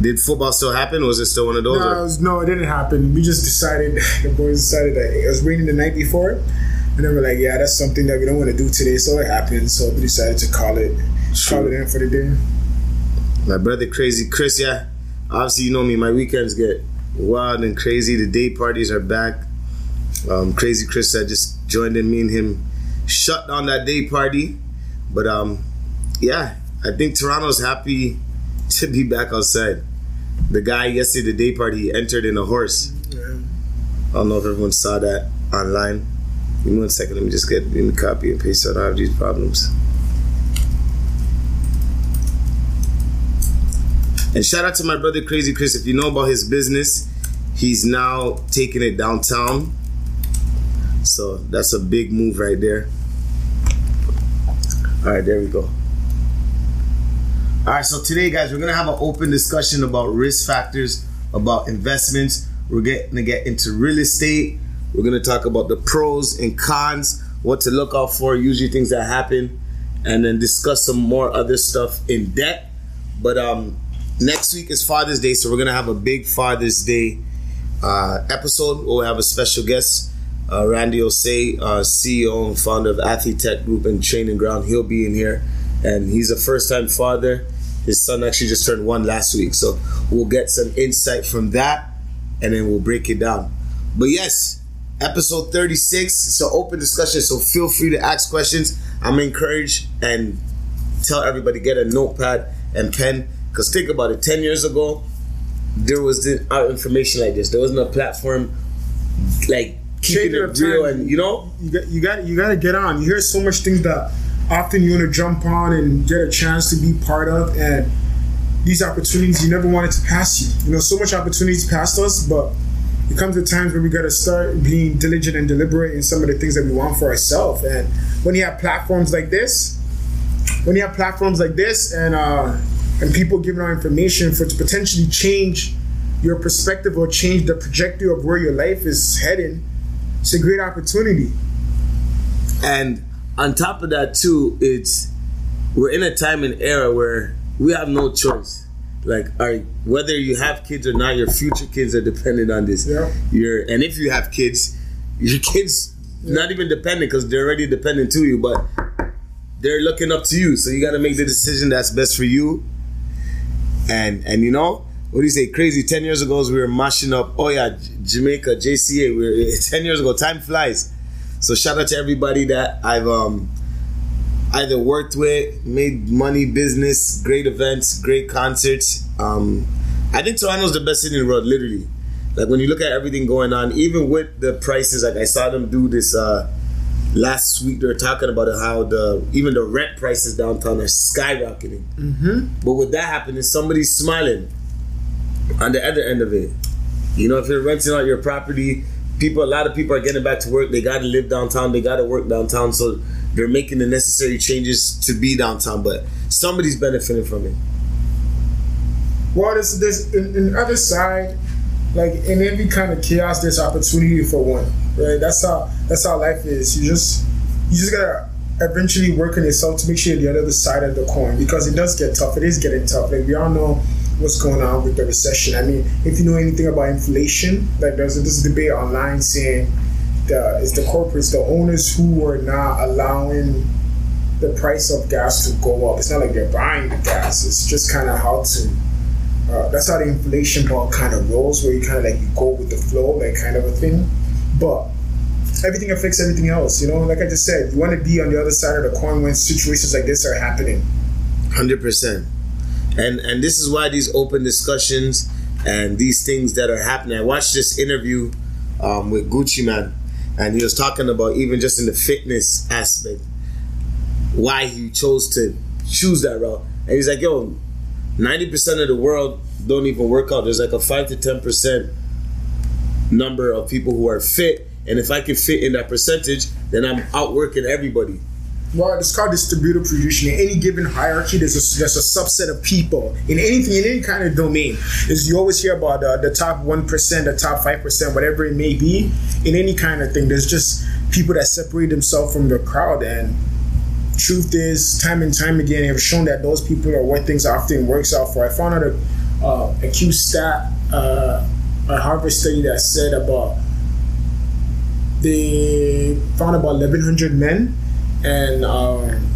Did football still happen? Was it still one of those? No, it, was, no, it didn't happen. We just decided, the boys decided that it was raining the night before. And then we're like, yeah, that's something that we don't want to do today. So it happened. So we decided to call it, call it in for the day. My brother, crazy Chris. Yeah, obviously you know me. My weekends get wild and crazy. The day parties are back. Um, crazy Chris, I just joined in. Me and him shut down that day party. But um, yeah, I think Toronto's happy to be back outside. The guy yesterday, the day party, he entered in a horse. Yeah. I don't know if everyone saw that online. Give me one second. Let me just get in the copy and paste. So I don't have these problems. And shout out to my brother Crazy Chris. If you know about his business, he's now taking it downtown. So that's a big move right there. All right, there we go. All right, so today, guys, we're gonna have an open discussion about risk factors, about investments. We're getting to get into real estate. We're gonna talk about the pros and cons, what to look out for, usually things that happen, and then discuss some more other stuff in depth. But um, next week is Father's Day, so we're gonna have a big Father's Day uh, episode. We'll have a special guest, uh, Randy Osei, uh, CEO and founder of Athlete Tech Group and Training Ground. He'll be in here, and he's a first-time father. His son actually just turned one last week, so we'll get some insight from that, and then we'll break it down. But yes, episode 36. It's an open discussion, so feel free to ask questions. I'm encouraged and tell everybody get a notepad and pen. Cause think about it, 10 years ago, there was the uh, information like this. There wasn't a platform like keeping it real time. and you know? You got, you got, you got to get on. You hear so much things that often you want to jump on and get a chance to be part of, and these opportunities you never wanted to pass you. You know, so much opportunities passed us, but it comes to times where we got to start being diligent and deliberate in some of the things that we want for ourselves. And when you have platforms like this, when you have platforms like this, and uh, and people giving out information for to potentially change your perspective or change the trajectory of where your life is heading, it's a great opportunity. And on top of that too, it's we're in a time and era where we have no choice. Like, right, whether you have kids or not, your future kids are dependent on this. Yeah. Your and if you have kids, your kids not even dependent because they're already dependent to you, but they're looking up to you. So you got to make the decision that's best for you. And and you know what do you say? Crazy. Ten years ago, we were mashing up. Oh yeah, Jamaica, JCA. We were ten years ago. Time flies. So shout out to everybody that I've um either worked with, made money, business, great events, great concerts. Um, I think Toronto's the best city in the world, literally. Like when you look at everything going on, even with the prices, like I saw them do this uh, last week. They were talking about how the even the rent prices downtown are skyrocketing. Mm-hmm. But with that happening, somebody's smiling on the other end of it. You know, if you're renting out your property, people, a lot of people are getting back to work. They got to live downtown. They got to work downtown. So they're making the necessary changes to be downtown. But somebody's benefiting from it. Well, there's this in, in the other side, like in every kind of chaos, there's opportunity for one, right? That's how that's how life is. You just you just gotta eventually work on yourself to make sure you're the other side of the coin because it does get tough. It is getting tough. Like we all know what's going on with the recession. I mean, if you know anything about inflation, like there's this debate online saying the it's the corporates, the owners who are not allowing the price of gas to go up. It's not like they're buying the gas. It's just kind of how to uh, that's how the inflation ball kind of rolls, where you kind of like you go with the flow, like kind of a thing. But everything affects everything else, you know. Like I just said, you want to be on the other side of the coin when situations like this are happening. Hundred percent. And and this is why these open discussions and these things that are happening. I watched this interview um, with Gucci Mane, and he was talking about even just in the fitness aspect, why he chose to choose that route. And he's like, yo, ninety percent of the world don't even work out. There's like a five to ten percent number of people who are fit, and if I can fit in that percentage, then I'm outworking everybody. Well, it's called distributed production. In any given hierarchy, there's a, there's a subset of people in anything, in any kind of domain. Is you always hear about the, the top one percent, the top five percent, whatever it may be. In any kind of thing, there's just people that separate themselves from the crowd. And truth is, time and time again, have shown that those people are what things often works out for. I found out a uh, a Q stat, uh, a Harvard study that said about they found about 1,100 men and um,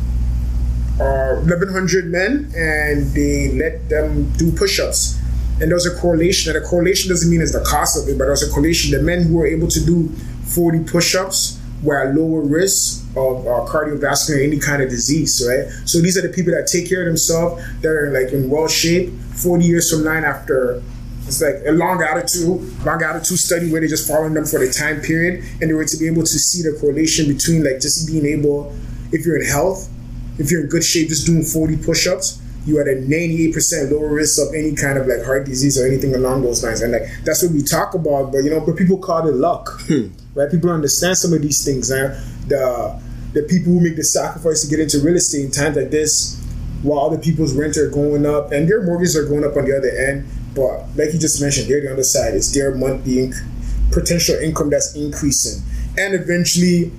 uh, 1,100 men and they let them do push-ups. And there was a correlation, and a correlation doesn't mean it's the cost of it, but there was a correlation. The men who were able to do 40 push-ups were at lower risk of uh, cardiovascular any kind of disease, right? So these are the people that take care of themselves, that are like in well shape. 40 years from now, after it's like a longitudinal, long attitude study where they're just following them for the time period, and they were to be able to see the correlation between like just being able, if you're in health, if you're in good shape, just doing 40 push-ups, you at a 98% lower risk of any kind of like heart disease or anything along those lines. And like that's what we talk about, but you know, but people call it luck, hmm. right? People understand some of these things. And the the people who make the sacrifice to get into real estate in times like this, while other people's rent are going up and their mortgages are going up on the other end, but like you just mentioned, they're the other side. It's their monthly inc- potential income that's increasing, and eventually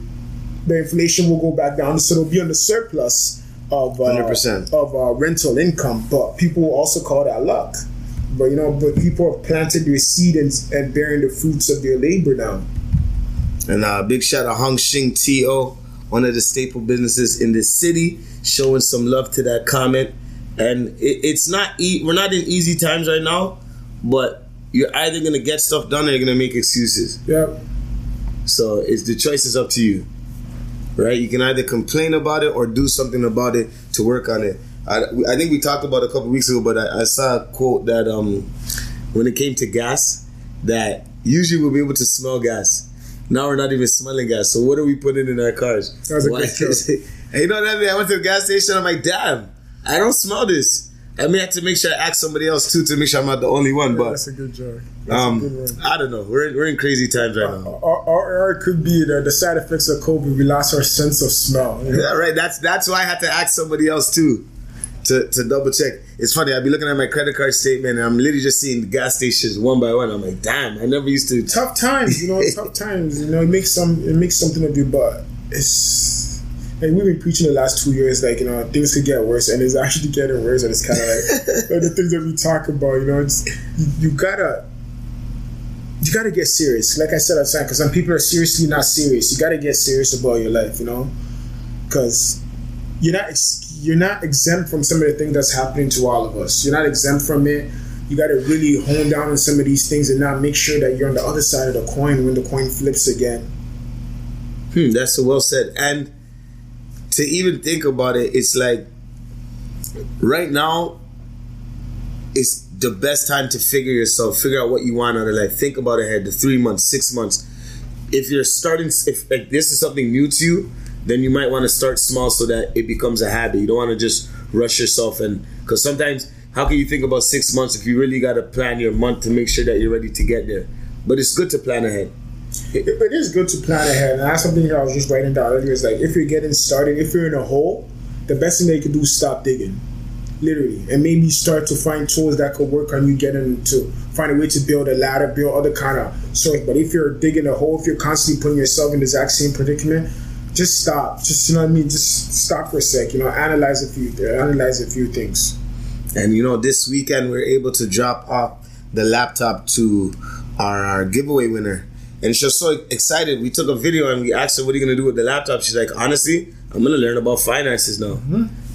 the inflation will go back down, so it'll be on the surplus of uh, 100%. of uh, rental income. But people will also call that luck. But you know, but people have planted their seed and, and bearing the fruits of their labor now. And uh, big shout out Hong Shing To, one of the staple businesses in this city, showing some love to that comment. And it, it's not e- we're not in easy times right now, but you're either gonna get stuff done or you're gonna make excuses. Yep. So it's the choice is up to you, right? You can either complain about it or do something about it to work on it. I, I think we talked about it a couple weeks ago, but I, I saw a quote that um, when it came to gas, that usually we'll be able to smell gas. Now we're not even smelling gas. So what are we putting in our cars? That's a Why good joke. is it- you know what I mean? I went to the gas station. I'm like, damn, I don't smell this. I may have to make sure I ask somebody else too to make sure I'm not the only one. But That's a good joke. That's a um, good um, one. I don't know. We're we're in crazy times right now. Or, or, or it could be the, the side effects of COVID. We lost our sense of smell. you know? Yeah, right. That's that's why I had to ask somebody else too, to to double check. It's funny. I'd be looking at my credit card statement and I'm literally just seeing gas stations one by one. I'm like, damn, I never used to. Tough times, you know. tough times, you know. It makes some. It makes something of you, but it's. Like we've been preaching the last two years, like you know, things could get worse, and it's actually getting worse, and it's kind of like, like the things that we talk about, you know. It's you, you gotta, you gotta get serious. Like I said, I'm because some people are seriously not serious. You gotta get serious about your life, you know, because you're not ex- you're not exempt from some of the things that's happening to all of us. You're not exempt from it. You got to really hone down on some of these things and not make sure that you're on the other side of the coin when the coin flips again. Hmm, that's so well said. And to even think about it, it's like right now, it's the best time to figure yourself, figure out what you want out of life. Think about ahead, the three months, six months. If you're starting, if like this is something new to you, then you might want to start small so that it becomes a habit. You don't want to just rush yourself and because sometimes how can you think about six months if you really got to plan your month to make sure that you're ready to get there? But it's good to plan ahead. It, it is good to plan ahead, and that's something I was just writing down earlier. Is like if you're getting started, if you're in a hole, the best thing that you can do is stop digging, literally, and maybe start to find tools that could work on you getting to find a way to build a ladder, build other kind of source. But if you're digging a hole, if you're constantly putting yourself in the exact same predicament, just stop. Just you know what I mean. Just stop for a sec. You know, analyze a few, analyze a few things. And you know, this weekend we are able to drop off the laptop to our, our giveaway winner. And she was so excited. We took a video and we asked her, What are you going to do with the laptop? She's like, Honestly, I'm going to learn about finances now.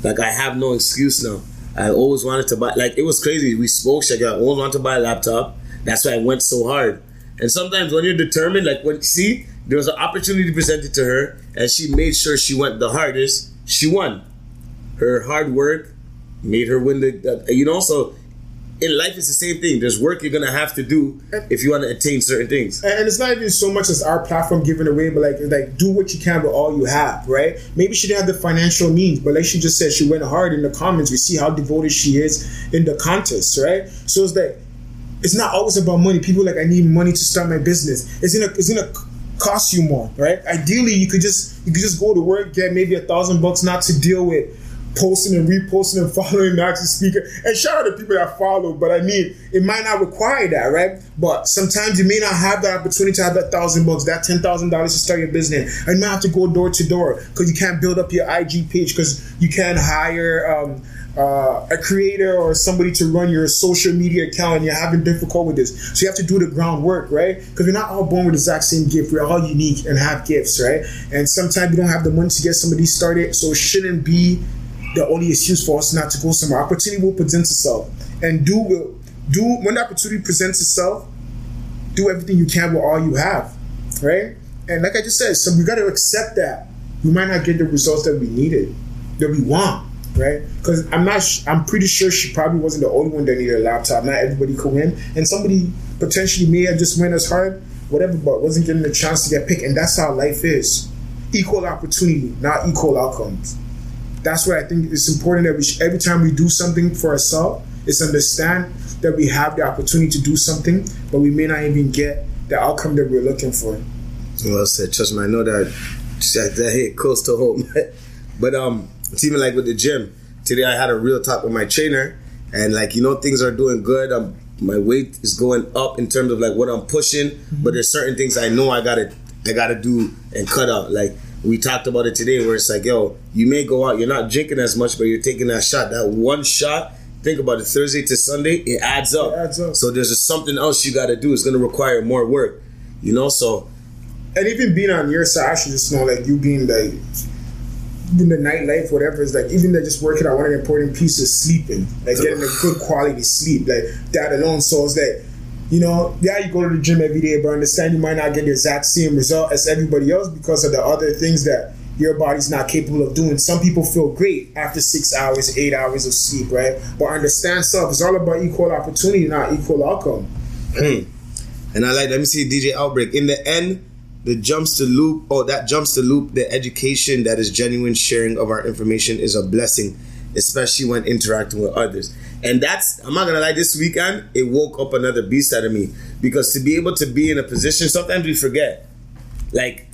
Like, I have no excuse now. I always wanted to buy, like, it was crazy. We spoke. She's like, I always wanted to buy a laptop. That's why I went so hard. And sometimes when you're determined, like, when, see, there was an opportunity presented to her and she made sure she went the hardest. She won. Her hard work made her win the, uh, you know, so in life it's the same thing. There's work you're gonna have to do if you want to attain certain things. and it's not even so much as our platform giving away, but like like do what you can with all you have, right? Maybe she didn't have the financial means, but like she just said, she went hard in the comments. We see how devoted she is in the contest, right? So it's like it's not always about money. People like I need money to start my business. It's gonna it's gonna cost you more, right? Ideally, you could just you could just go to work, get maybe a thousand bucks not to deal with posting and reposting and following Max the speaker. And shout out to people that follow, but I mean, it might not require that, right? But sometimes you may not have the opportunity to have that thousand bucks, that ten thousand dollars to start your business. And you might have to go door to door because you can't build up your IG page because you can't hire um, uh, a creator or somebody to run your social media account and you're having difficult with this. So you have to do the groundwork, right? Because we're not all born with the exact same gift. We're all unique and have gifts, right? And sometimes you don't have the money to get somebody started. So it shouldn't be the only excuse for us not to go somewhere. Opportunity will present itself. And do will do when the opportunity presents itself, do everything you can with all you have. Right? And like I just said, so we gotta accept that. We might not get the results that we needed, that we want right? Because I'm not, sh- I'm pretty sure she probably wasn't the only one that needed a laptop. Not everybody could win, and somebody potentially may have just went as hard, whatever, but wasn't getting the chance to get picked. And that's how life is: equal opportunity, not equal outcomes. That's why I think it's important that we sh- every time we do something for ourselves, it's understand that we have the opportunity to do something, but we may not even get the outcome that we're looking for. Well said, trust me. I know that that hit close to home, but um it's even like with the gym. Today I had a real talk with my trainer, and like you know things are doing good. I'm, my weight is going up in terms of like what I'm pushing, mm-hmm. but there's certain things I know I gotta I gotta do and cut out. Like we talked about it today, where it's like, yo, you may go out, you're not drinking as much, but you're taking that shot. That one shot, think about it, Thursday to Sunday, it adds up. It adds up. So there's just something else you got to do. It's going to require more work, you know. So, and even being on your side, I should just know like you being like in the nightlife, whatever, is like even they're just working on one of the important pieces is sleeping, like getting a good quality sleep, like that alone. So it's like, you know, yeah, you go to the gym every day, but understand you might not get the exact same result as everybody else because of the other things that your body's not capable of doing. Some people feel great after six hours, eight hours of sleep, right? But understand stuff. It's all about equal opportunity, not equal outcome. Hmm. And I like, let me see DJ Outbreak. In the end, the jumps to loop oh that jumps to loop the education that is genuine sharing of our information is a blessing especially when interacting with others and that's i'm not gonna lie this weekend it woke up another beast out of me. Because to be able to be in a position sometimes we forget. Like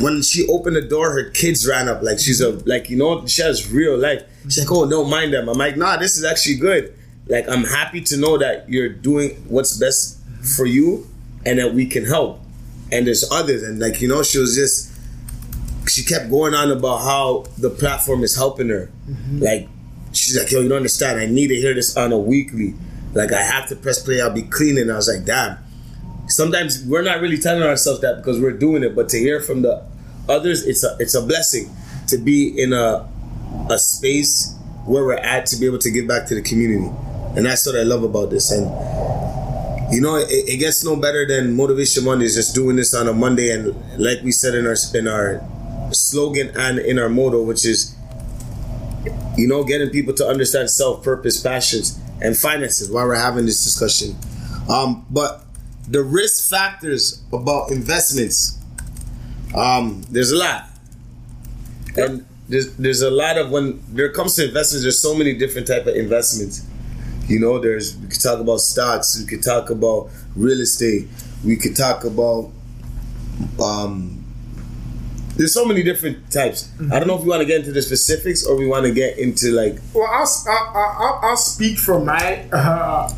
when she opened the door her kids ran up. Like she's a like you know she has real life. She's like oh don't mind them. I'm like nah this is actually good. Like i'm happy to know that you're doing what's best for you and that we can help. And there's others. And like you know she was just she kept going on about how the platform is helping her. Mm-hmm. like she's like yo you don't understand. I need to hear this on a weekly. Like i have to press play. I'll be cleaning. I was like damn. Sometimes we're not really telling ourselves that because we're doing it but to hear from the others it's a it's a blessing to be in a a space where we're at to be able to give back to the community. And that's what i love about this. And you know, it, it, gets no better than Motivation Mondays. Just doing this on a Monday, and like we said in our in our slogan and in our motto, which is, you know, getting people to understand self, purpose, passions, and finances while we're having this discussion. Um, but the risk factors about investments, um, there's a lot, and there's there's a lot of when there comes to investments. There's so many different type of investments you know, there's we could talk about stocks, we could talk about real estate, we could talk about um there's so many different types. Mm-hmm. I don't know if we want to get into the specifics or we want to get into like. Well, I'll I'll, I'll, speak from my uh,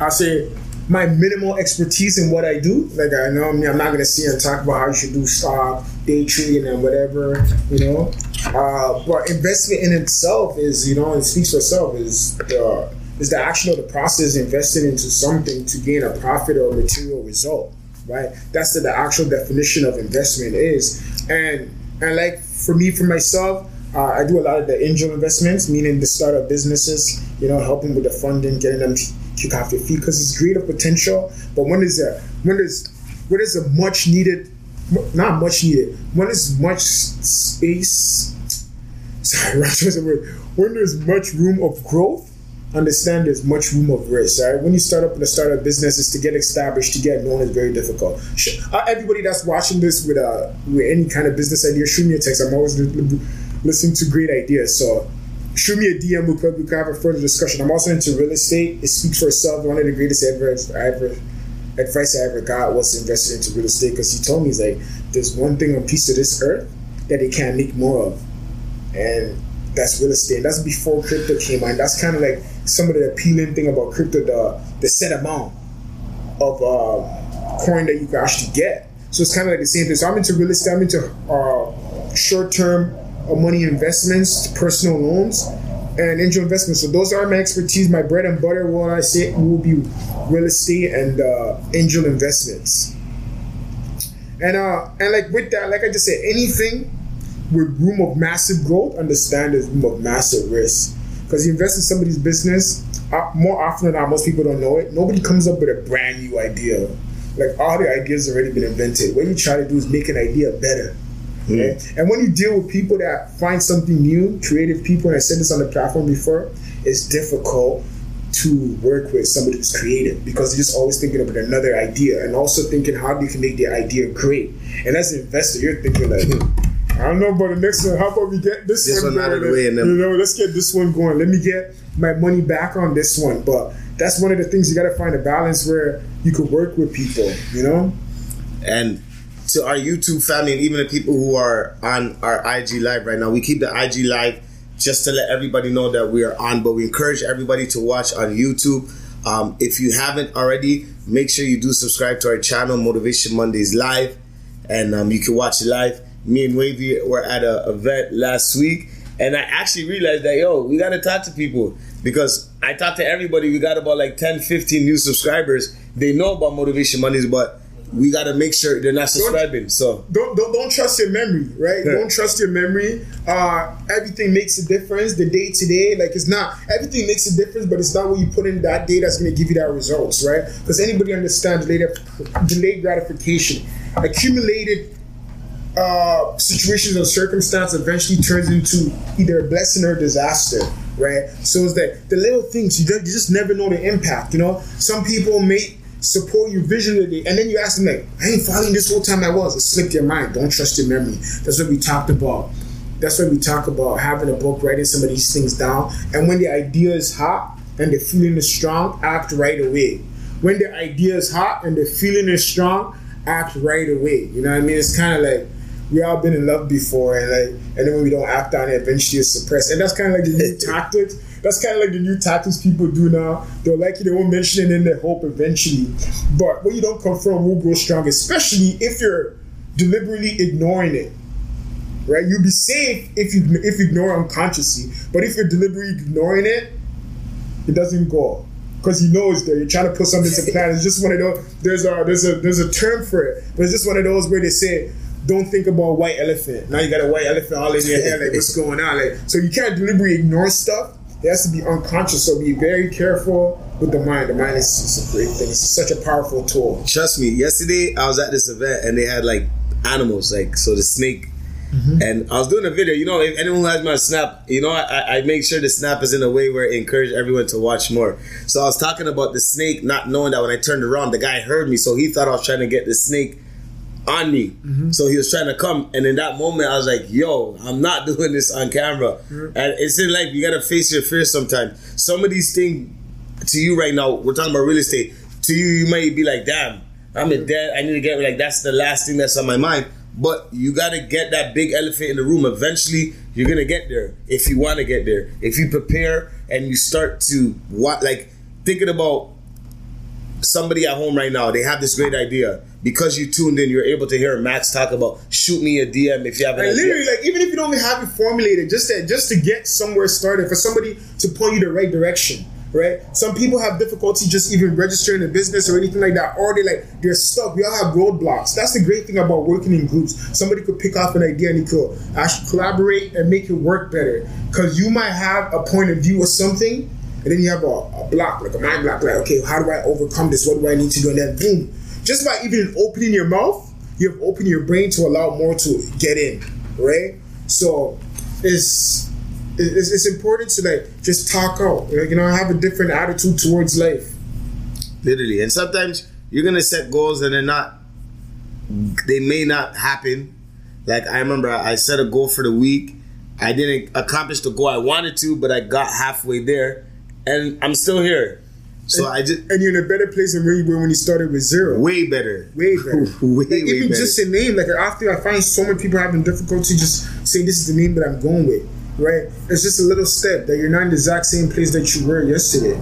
I'll say my minimal expertise in what I do. Like I know I mean, I'm not gonna sit and talk about how you should do stock, day trading, and whatever. You know, uh, but investment in itself is you know it speaks for itself is the is the action of the process invested into something to gain a profit or material result, right? That's the, the actual definition of investment is. And and like for me, for myself, uh, I do a lot of the angel investments, meaning the startup businesses, you know, helping with the funding, getting them kick off their feet because it's greater potential. But when is a when is when is a much needed, not much needed, when is much space. Sorry, when there's much room of growth understand there's much room of risk, right? When you start up in a startup business, is to get established, to get known is very difficult. Uh, everybody that's watching this with uh, with any kind of business idea, shoot me a text. I'm always listening to great ideas. So shoot me a DM. We could, we could have a further discussion. I'm also into real estate. It speaks for itself. One of the greatest I ever, advice I ever got was to invest into real estate because he told me he's like, there's one thing on piece of this earth that they can't make more of, and that's real estate. That's before crypto came on. That's kind of like some of the appealing thing about crypto, the the set amount of uh, coin that you can actually get. So it's kind of like the same thing. So I'm into real estate. I'm into uh, short term uh, money investments, personal loans, and angel investments. So those are my expertise. My bread and butter, what I say, will be real estate and uh, angel investments. And uh, and like with that, like I just said, anything with room of massive growth, understand there's room of massive risk. Because you invest in somebody's business, uh, more often than not, most people don't know it. Nobody comes up with a brand new idea. Like all the ideas already been invented. What you try to do is make an idea better. Right? And when you deal with people that find something new, creative people, and I said this on the platform before, it's difficult to work with somebody who's creative because they're just always thinking about another idea and also thinking how do you can make their idea great. And as an investor, you're thinking like, I don't know about the next one. How about we get this, This one, one out of the way and then- you know, let's get this one going. Let me get my money back on this one. But that's one of the things you got to find a balance where you could work with people. You know, And to our YouTube family and even the people who are on our IG live right now, we keep the IG live just to let everybody know that we are on. But we encourage everybody to watch on YouTube. Um, if you haven't already, make sure you do subscribe to our channel, Motivation Mondays Live, and um, you can watch it live. Me and Wavy were at a event last week, and I actually realized that yo, we gotta talk to people because I talked to everybody. We got about like 10, 15 new subscribers. They know about Motivation Mondays, but we gotta make sure they're not subscribing. So don't don't, don't trust your memory, right? Yeah. Don't trust your memory. Uh, everything makes a difference. The day to day, like it's not everything makes a difference, but it's not what you put in that day that's going to give you that results, right? Because anybody understands delayed, delayed gratification, accumulated uh, situations or circumstance eventually turns into either a blessing or a disaster, right? So it's that the little things you, you just never know the impact. You know, some people may support you visually, and then you ask them like, "I ain't following this whole time I was." It slipped your mind. Don't trust your memory. That's what we talked about. That's what we talk about having a book, writing some of these things down, and when the idea is hot and the feeling is strong, act right away. When the idea is hot and the feeling is strong, act right away. You know what I mean? It's kind of like we all been in love before, and like, and then when we don't act on it, eventually it's suppressed. And that's kind of like the new tactics. That's kind of like the new tactics people do now. They'll like you, they won't mention it, and they hope eventually. But when you don't confront, will grow strong, especially if you're deliberately ignoring it. Right? You'll be safe if you if you ignore unconsciously, but if you're deliberately ignoring it, it doesn't go because you know it's there. You're trying to put something to plan. It's just one of those. There's a there's a there's a term for it, but it's just one of those where they say, "Don't think about white elephant." Now you got a white elephant all in your head. Like what's going on? Like so you can't deliberately ignore stuff. It has to be unconscious. So be very careful with the mind. The mind is just a great thing. It's such a powerful tool. trust me, yesterday I was at this event and they had like animals, like so the snake. Mm-hmm. And I was doing a video. You know, if anyone has my snap, you know, I, I make sure the snap is in a way where it encourage everyone to watch more. So I was talking about the snake, not knowing that when I turned around, the guy heard me, so he thought I was trying to get the snake on me. Mm-hmm. So he was trying to come, and in that moment, I was like, "Yo, I'm not doing this on camera." Mm-hmm. And it's in life, you gotta face your fears sometimes. Some of these things to you right now, we're talking about real estate. To you, you might be like, "Damn, I'm in debt. I need to get like that's the last thing that's on my mind." But you gotta get that big elephant in the room. Eventually, you're gonna get there if you want to get there. If you prepare and you start to what like thinking about somebody at home right now, they have this great idea. Because you tuned in, you're able to hear Max talk about shoot me a DM if you have an And idea. literally, like even if you don't have it formulated, just that just to get somewhere started, for somebody to point you the right direction, right? Some people have difficulty just even registering a business or anything like that, or they like they're stuck. We all have roadblocks. That's the great thing about working in groups. Somebody could pick off an idea and he could actually collaborate and make it work better. Because you might have a point of view or something, and then you have a, a block, like a mind block, like okay, how do I overcome this? What do I need to do? And then boom, just by even opening your mouth, you have opened your brain to allow more to get in, right? So it's it's, it's important to like just talk out, like, you know, have a different attitude towards life. literally. And sometimes you're gonna set goals and they're not they may not happen. Like i remember i set a goal for the week. I didn't accomplish the goal i wanted to but i got halfway there. And i'm still here so i just And you're in a better place than where you were when you started with zero. way better Way better. way, Like, way even better just a name, like after I find so many people having difficulty just saying this is the name that I'm going with, right? It's just a little step that you're not in the exact same place that you were yesterday.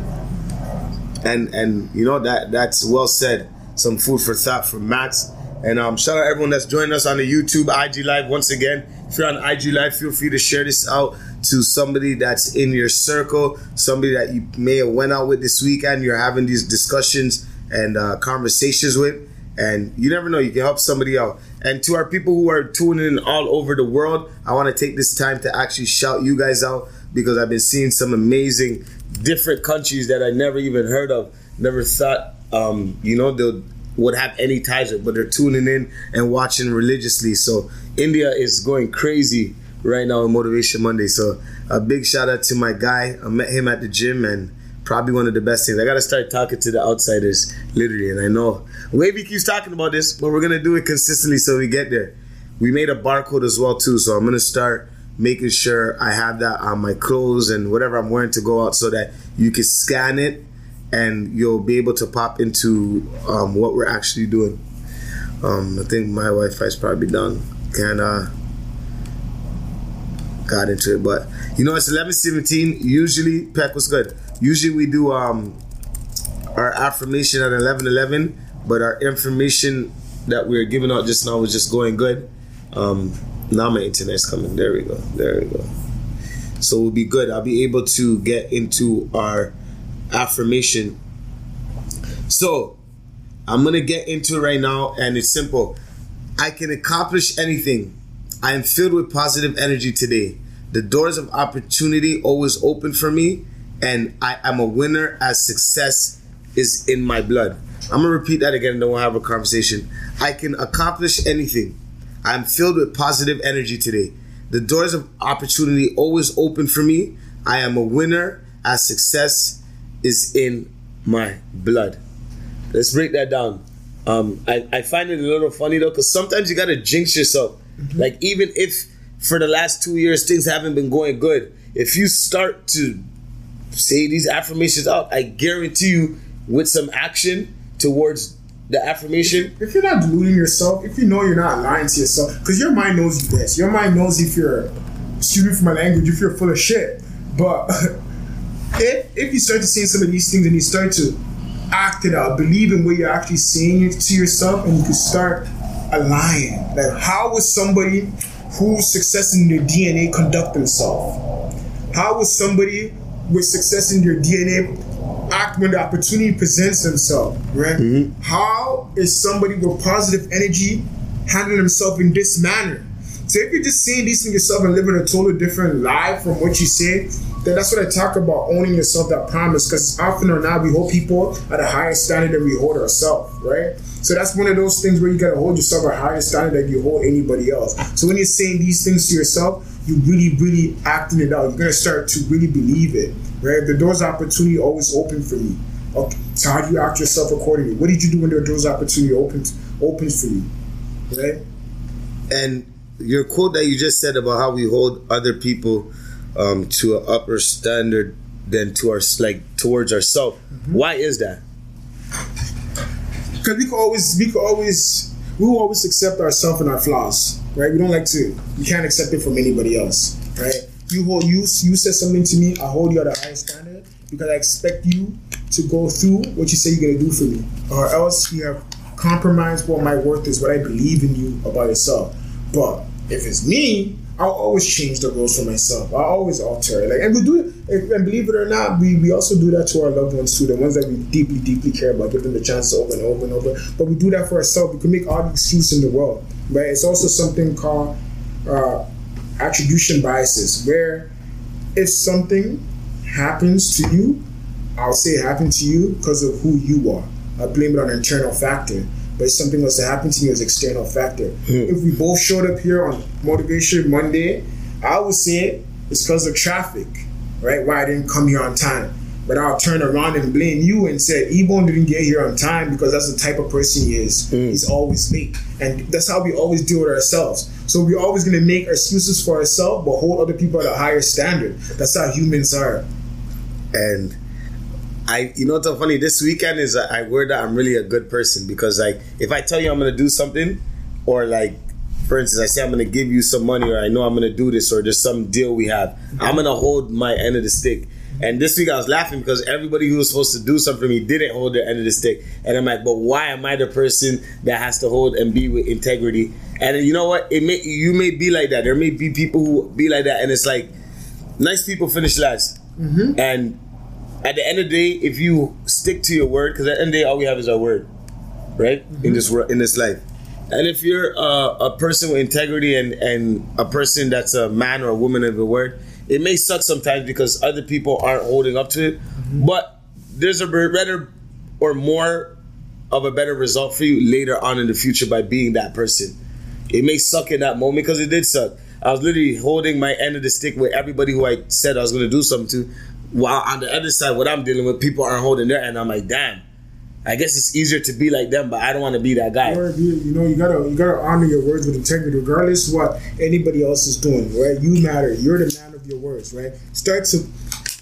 and and you know that that's well said. Some food for thought from Max. And um, shout out everyone that's joining us on the YouTube IG Live once again. If you're on IG Live, feel free to share this out to somebody that's in your circle, somebody that you may have went out with this weekend. You're having these discussions and uh, conversations with, and you never know. You can help somebody out. And to our people who are tuning in all over the world, I want to take this time to actually shout you guys out because I've been seeing some amazing different countries that I never even heard of, never thought, um, you know, they would have any ties with, but they're tuning in and watching religiously. So India is going crazy right now on Motivation Monday. So a big shout out to my guy. I met him at the gym and probably one of the best things. I gotta start talking to the outsiders, literally. And I know Wavy keeps talking about this, but we're gonna do it consistently so we get there. We made a barcode as well too, so I'm gonna start making sure I have that on my clothes and whatever I'm wearing to go out so that you can scan it and you'll be able to pop into um, what we're actually doing. Um, I think my Wi-Fi is probably done. Can uh, got into it. But you know, it's eleven seventeen. Usually, Peck was good. Usually, we do um our affirmation at eleven eleven, but our information that we are giving out just now was just going good. Um, now my internet's coming. There we go. There we go. So we'll be good. I'll be able to get into our affirmation. So I'm gonna get into right now, and it's simple. I can accomplish anything. I am filled with positive energy today. The doors of opportunity always open for me, and I am a winner as success is in my blood. I'm gonna repeat that again, and then we'll have a conversation. I can accomplish anything. I'm filled with positive energy today. The doors of opportunity always open for me. I am a winner as success is in my blood. Let's break that down. Um, I, I find it a little funny though, because sometimes you gotta jinx yourself. Mm-hmm. Like even if for the last two years things haven't been going good, if you start to say these affirmations out, I guarantee you, with some action towards the affirmation, If you're not deluding yourself, if you know you're not lying to yourself, because your mind knows you best. Your mind knows if you're, excuse me for my language, if you're full of shit. But if if you start to say some of these things and you start to act it out, believe in what you're actually saying to yourself, and you can start aligning. Like, how would somebody whose success in their DNA conduct themselves? How would somebody with success in their DNA act when the opportunity presents themselves, right? Mm-hmm. How is somebody with positive energy handling themselves in this manner? So if you're just saying these things yourself and living a totally different life from what you say, then that's what I talk about owning yourself that promise. Because often or not, we hold people at a higher standard than we hold ourselves, right? So that's one of those things where you gotta hold yourself at a higher standard than you hold anybody else. So when you're saying these things to yourself, you really, really acting it out. You're gonna start to really believe it, right? The doors of opportunity always open for me. Okay, so how do you act yourself accordingly? What did you do when the doors of opportunity opens opens for you, right? and your quote that you just said about how we hold other people um, to an upper standard than to our like towards ourselves. Why is that? because we could always we could always we will always accept ourselves and our flaws right? We don't like to we can't accept it from anybody else right? You hold you you said something to me i hold you at a higher standard because i expect you to go through what you say you're going to do for me. Or else you have compromised what my worth is what i believe in you about yourself. But if it's me I'll always change the rules for myself. I'll always alter it. Like, and we do and believe it or not, we, we also do that to our loved ones too. The ones that we deeply, deeply care about, give them the chance to and over and over. But we do that for ourselves. We can make all the excuse in the world, right? It's also something called uh, attribution biases, where if something happens to you, I'll say it happened to you because of who you are. I blame it on an internal factor. But something was to happen to me as external factor. Hmm. If we both showed up here on Motivation Monday, I would say it's because of traffic, right? Why I didn't come here on time. But I'll turn around and blame you and say Ebon didn't get here on time because that's the type of person he is. Hmm. He's always late. And that's how we always deal with ourselves. So we're always gonna make excuses for ourselves but hold other people at a higher standard. That's how humans are. And I, you know what's so funny? This weekend is I word that I'm really a good person because like if I tell you I'm gonna do something, or like for instance I say I'm gonna give you some money, or I know I'm gonna do this, or there's some deal we have, I'm gonna hold my end of the stick. And this week I was laughing because everybody who was supposed to do something for me didn't hold their end of the stick, and I'm like, but why am I the person that has to hold and be with integrity? And you know what? It may you may be like that. There may be people who be like that, and it's like nice people finish last. Mm-hmm. And at the end of the day, if you stick to your word, because at the end of the day, all we have is our word, right? In this world, in this life. And if you're uh, a person with integrity and, and a person that's a man or a woman of the word, it may suck sometimes because other people aren't holding up to it. But there's a better or more of a better result for you later on in the future by being that person. It may suck in that moment because it did suck. I was literally holding my end of the stick with everybody who I said I was going to do something to, while on the other side, what I'm dealing with, people aren't holding their end. I'm like, damn. I guess it's easier to be like them, but I don't want to be that guy. You, know, you gotta you gotta honor your words with integrity, regardless what anybody else is doing. Right? You matter. You're the man of your words. Right? Start to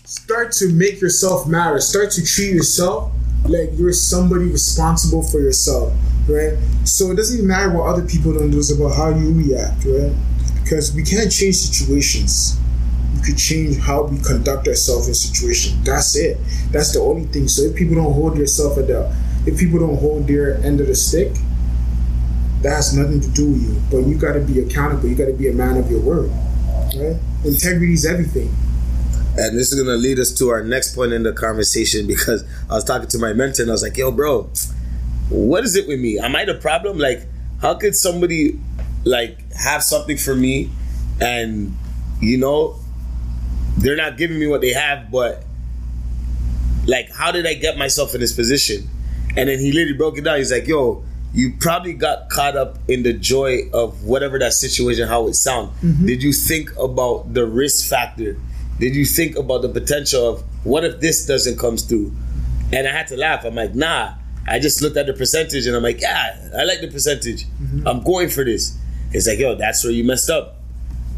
start to make yourself matter. Start to treat yourself like you're somebody responsible for yourself. Right? So it doesn't even matter what other people don't do. It's about how you react. Right? Because we can't change situations. Could change how we conduct ourselves in situations. That's it. That's the only thing. So if people don't hold yourself at the, if people don't hold their end of the stick, that has nothing to do with you. But you got to be accountable. You got to be a man of your word. Right? Integrity is everything. And this is gonna lead us to our next point in the conversation because I was talking to my mentor and I was like, "Yo, bro, what is it with me? Am I the problem? Like, how could somebody like have something for me, and you know, they're not giving me what they have, but like, how did I get myself in this position?" And then he literally broke it down. He's like, "Yo." You probably got caught up in the joy of whatever that situation, how it sound. Mm-hmm. Did you think about the risk factor? Did you think about the potential of what if this doesn't come through? And I had to laugh. I'm like, nah. I just looked at the percentage and I'm like, yeah, I like the percentage. Mm-hmm. I'm going for this. It's like, yo, that's where you messed up.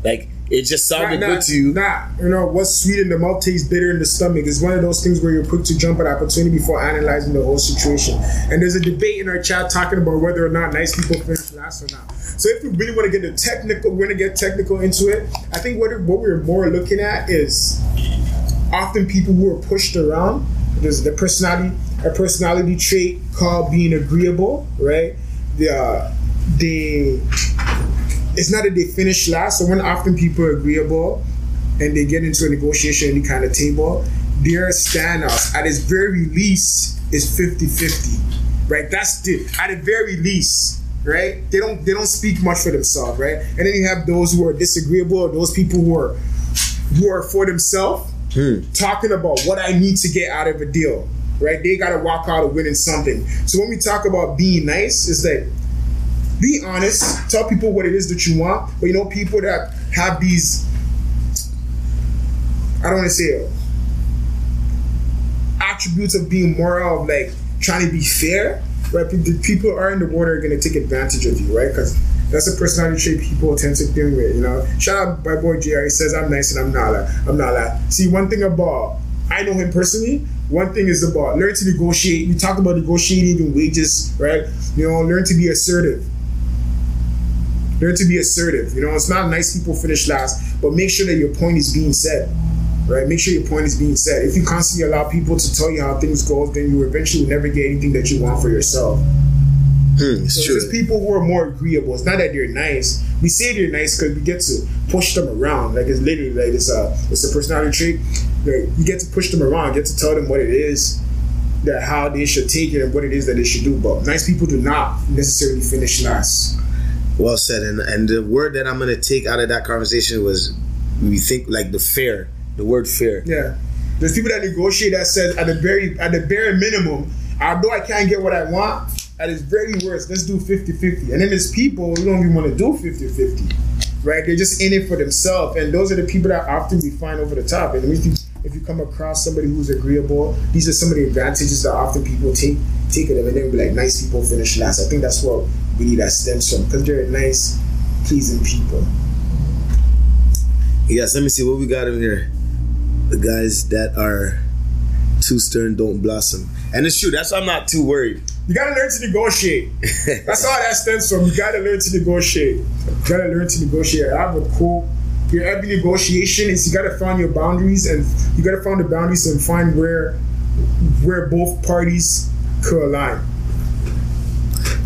Like, it just sounded Nah, good to you. Nah, you know what's sweet in the mouth tastes bitter in the stomach. It's one of those things where you're quick to jump at opportunity before analyzing the whole situation. And there's a debate in our chat talking about whether or not nice people finish last or not. So if we really want to get the technical, we're gonna get technical into it. I think what what we're more looking at is often people who are pushed around. There's the personality, a personality trait called being agreeable, right? The uh, they it's not that they finish last. So when often people are agreeable and they get into a negotiation, any kind of table, their standouts at its very least is 50-50. Right? That's the at the very least, right? They don't they don't speak much for themselves, right? And then you have those who are disagreeable, or those people who are who are for themselves, hmm. talking about what I need to get out of a deal. Right? They gotta walk out of winning something. So when we talk about being nice, it's like be honest, tell people what it is that you want. But you know, people that have these, I don't want to say attributes of being moral, of like trying to be fair, right? The people are in the water are going to take advantage of you, right? Because that's a personality trait people tend to deal with, you know. Shout out my boy JR. He says I'm nice and I'm not. Like, I'm not that. See, one thing about I know him personally. One thing is about learn to negotiate. We talk about negotiating in wages, right? You know, learn to be assertive. Learn to be assertive. You know, it's not nice people finish last, but make sure that your point is being said. Right? Make sure your point is being said. If you constantly allow people to tell you how things go, then you eventually will never get anything that you want for yourself. Hmm, it's So true. it's just people who are more agreeable. It's not that they're nice. We say they're nice because we get to push them around. Like it's literally like it's a it's a personality trait. Like you get to push them around, get to tell them what it is, that how they should take it and what it is that they should do. But nice people do not necessarily finish last. Well said. And and the word that I'm gonna take out of that conversation was we think like the fair, the word fair. Yeah. There's people that negotiate that says at the very at the bare minimum, although I can't get what I want, at its very worst, let's do 50-50. And then there's people who don't even want to do 50-50. Right? They're just in it for themselves. And those are the people that often we find over the top. And if you if you come across somebody who's agreeable, these are some of the advantages that often people take take of them and then be like nice people finish last. I think that's what really that stems from. Because they're nice, pleasing people. Yes, let me see what we got in here. The guys that are too stern don't blossom. And it's true, that's why I'm not too worried. You gotta learn to negotiate. That's all that stems from. You gotta learn to negotiate. You gotta learn to negotiate. I have a quote. Your every negotiation is you gotta find your boundaries and you gotta find the boundaries and find where where both parties could align.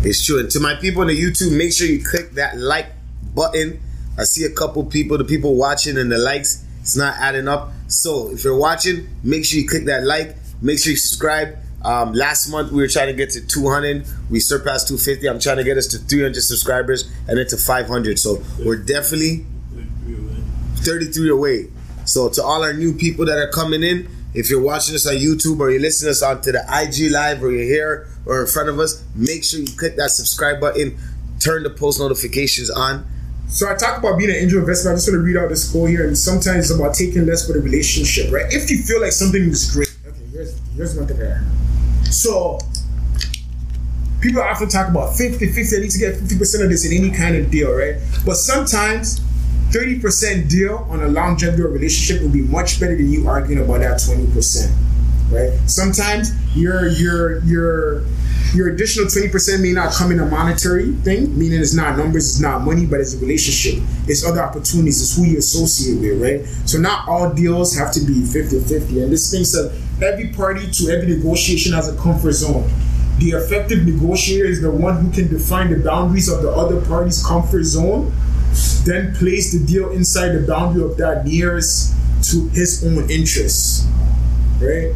It's true. And to my people on the YouTube, make sure you click that like button. I see a couple people, the people watching and the likes It's not adding up. So if you're watching, make sure you click that like. Make sure you subscribe. Um, last month we were trying to get to 200. We surpassed 250. I'm trying to get us to 300 subscribers and then to 500. So we're definitely 33 away. So to all our new people that are coming in, if you're watching us on YouTube or you're listening to us on to the IG live or you're here or in front of us, make sure you click that subscribe button, turn the post notifications on. So I talk about being an angel investor. I just want to read out this quote here, and sometimes it's about taking less for the relationship, right? If you feel like something is great, okay, here's here's one thing there. So people often talk about 50, 50, I need to get 50% of this in any kind of deal, right? But sometimes 30% deal on a longevity relationship will be much better than you arguing about that 20%. Right? Sometimes your your your your additional 20% may not come in a monetary thing, meaning it's not numbers, it's not money, but it's a relationship. It's other opportunities, it's who you associate with, right? So not all deals have to be 50-50. And this thing says every party to every negotiation has a comfort zone. The effective negotiator is the one who can define the boundaries of the other party's comfort zone, then place the deal inside the boundary of that nearest to his own interests, right?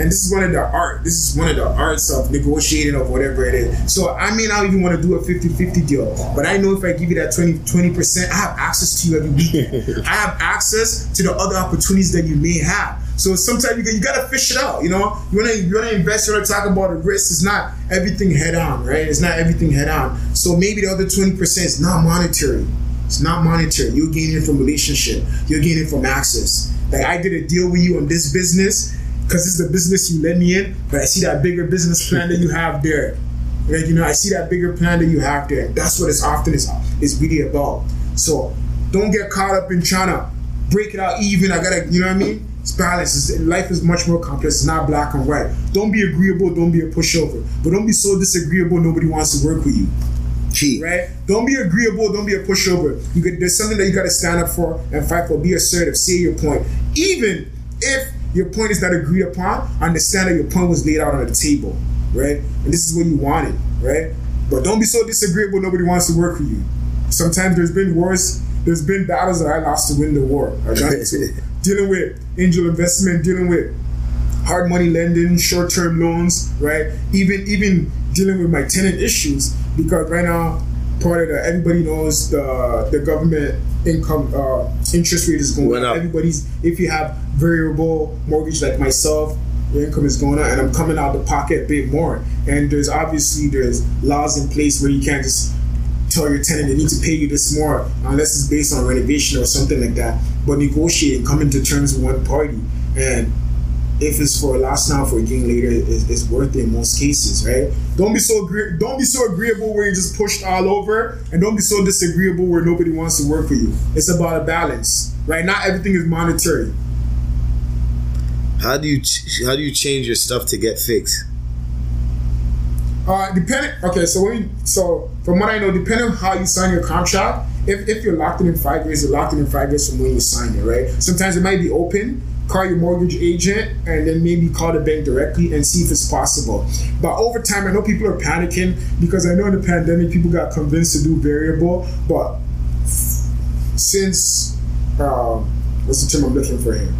And this is one of the art. This is one of the arts of negotiating or whatever it is. So I may not even want to do a 50-50 deal, but I know if I give you that 20 percent, I have access to you every weekend. I have access to the other opportunities that you may have. So sometimes you, you gotta fish it out. You know, you wanna you wanna invest. You wanna talk about the risk. It's not everything head on, right? It's not everything head on. So maybe the other 20 percent is not monetary. It's not monetary. You're gaining from relationship. You're gaining from access. Like I did a deal with you on this business because it's the business you let me in, but I see that bigger business plan that you have there. Like, you know, I see that bigger plan that you have there. That's what it's often is, is really about. So don't get caught up in trying to break it out even. I gotta, you know what I mean? It's balance. It's, life is much more complex. It's not black and white. Don't be agreeable. Don't be a pushover. But don't be so disagreeable. Nobody wants to work with you. Key. Right? Don't be agreeable. Don't be a pushover. You could, there's something that you got to stand up for and fight for. Be assertive. Say your point. Even if your point is not agreed upon, I understand that your point was laid out on the table, right? And this is what you wanted, right? But don't be so disagreeable. Nobody wants to work with you. Sometimes there's been wars. There's been battles that I lost to win the war. I got into dealing with angel investment, dealing with hard money lending, short term loans, right? Even even dealing with my tenant issues because right now part of the everybody knows the the government income uh, interest rate is going up. up. Everybody's if you have variable mortgage like myself, your income is going up, and I'm coming out the pocket a bit more. And there's obviously there's laws in place where you can't just tell your tenant they need to pay you this more unless it's based on renovation or something like that. But negotiating, coming to terms with one party, and if it's for a loss now for a game later, it's, it's worth it in most cases, right? Don't be so agree- don't be so agreeable where you're just pushed all over, and don't be so disagreeable where nobody wants to work for you. It's about a balance, right? Not everything is monetary. How do you ch- how do you change your stuff to get fixed? Uh, depending. Okay, so when you, so from what I know, depending on how you sign your contract, if, if you're locked in in five years, you're locked in in five years from when you sign it, right? Sometimes it might be open. Call your mortgage agent and then maybe call the bank directly and see if it's possible. But over time, I know people are panicking because I know in the pandemic people got convinced to do variable, but since uh, what's the term I'm looking for here?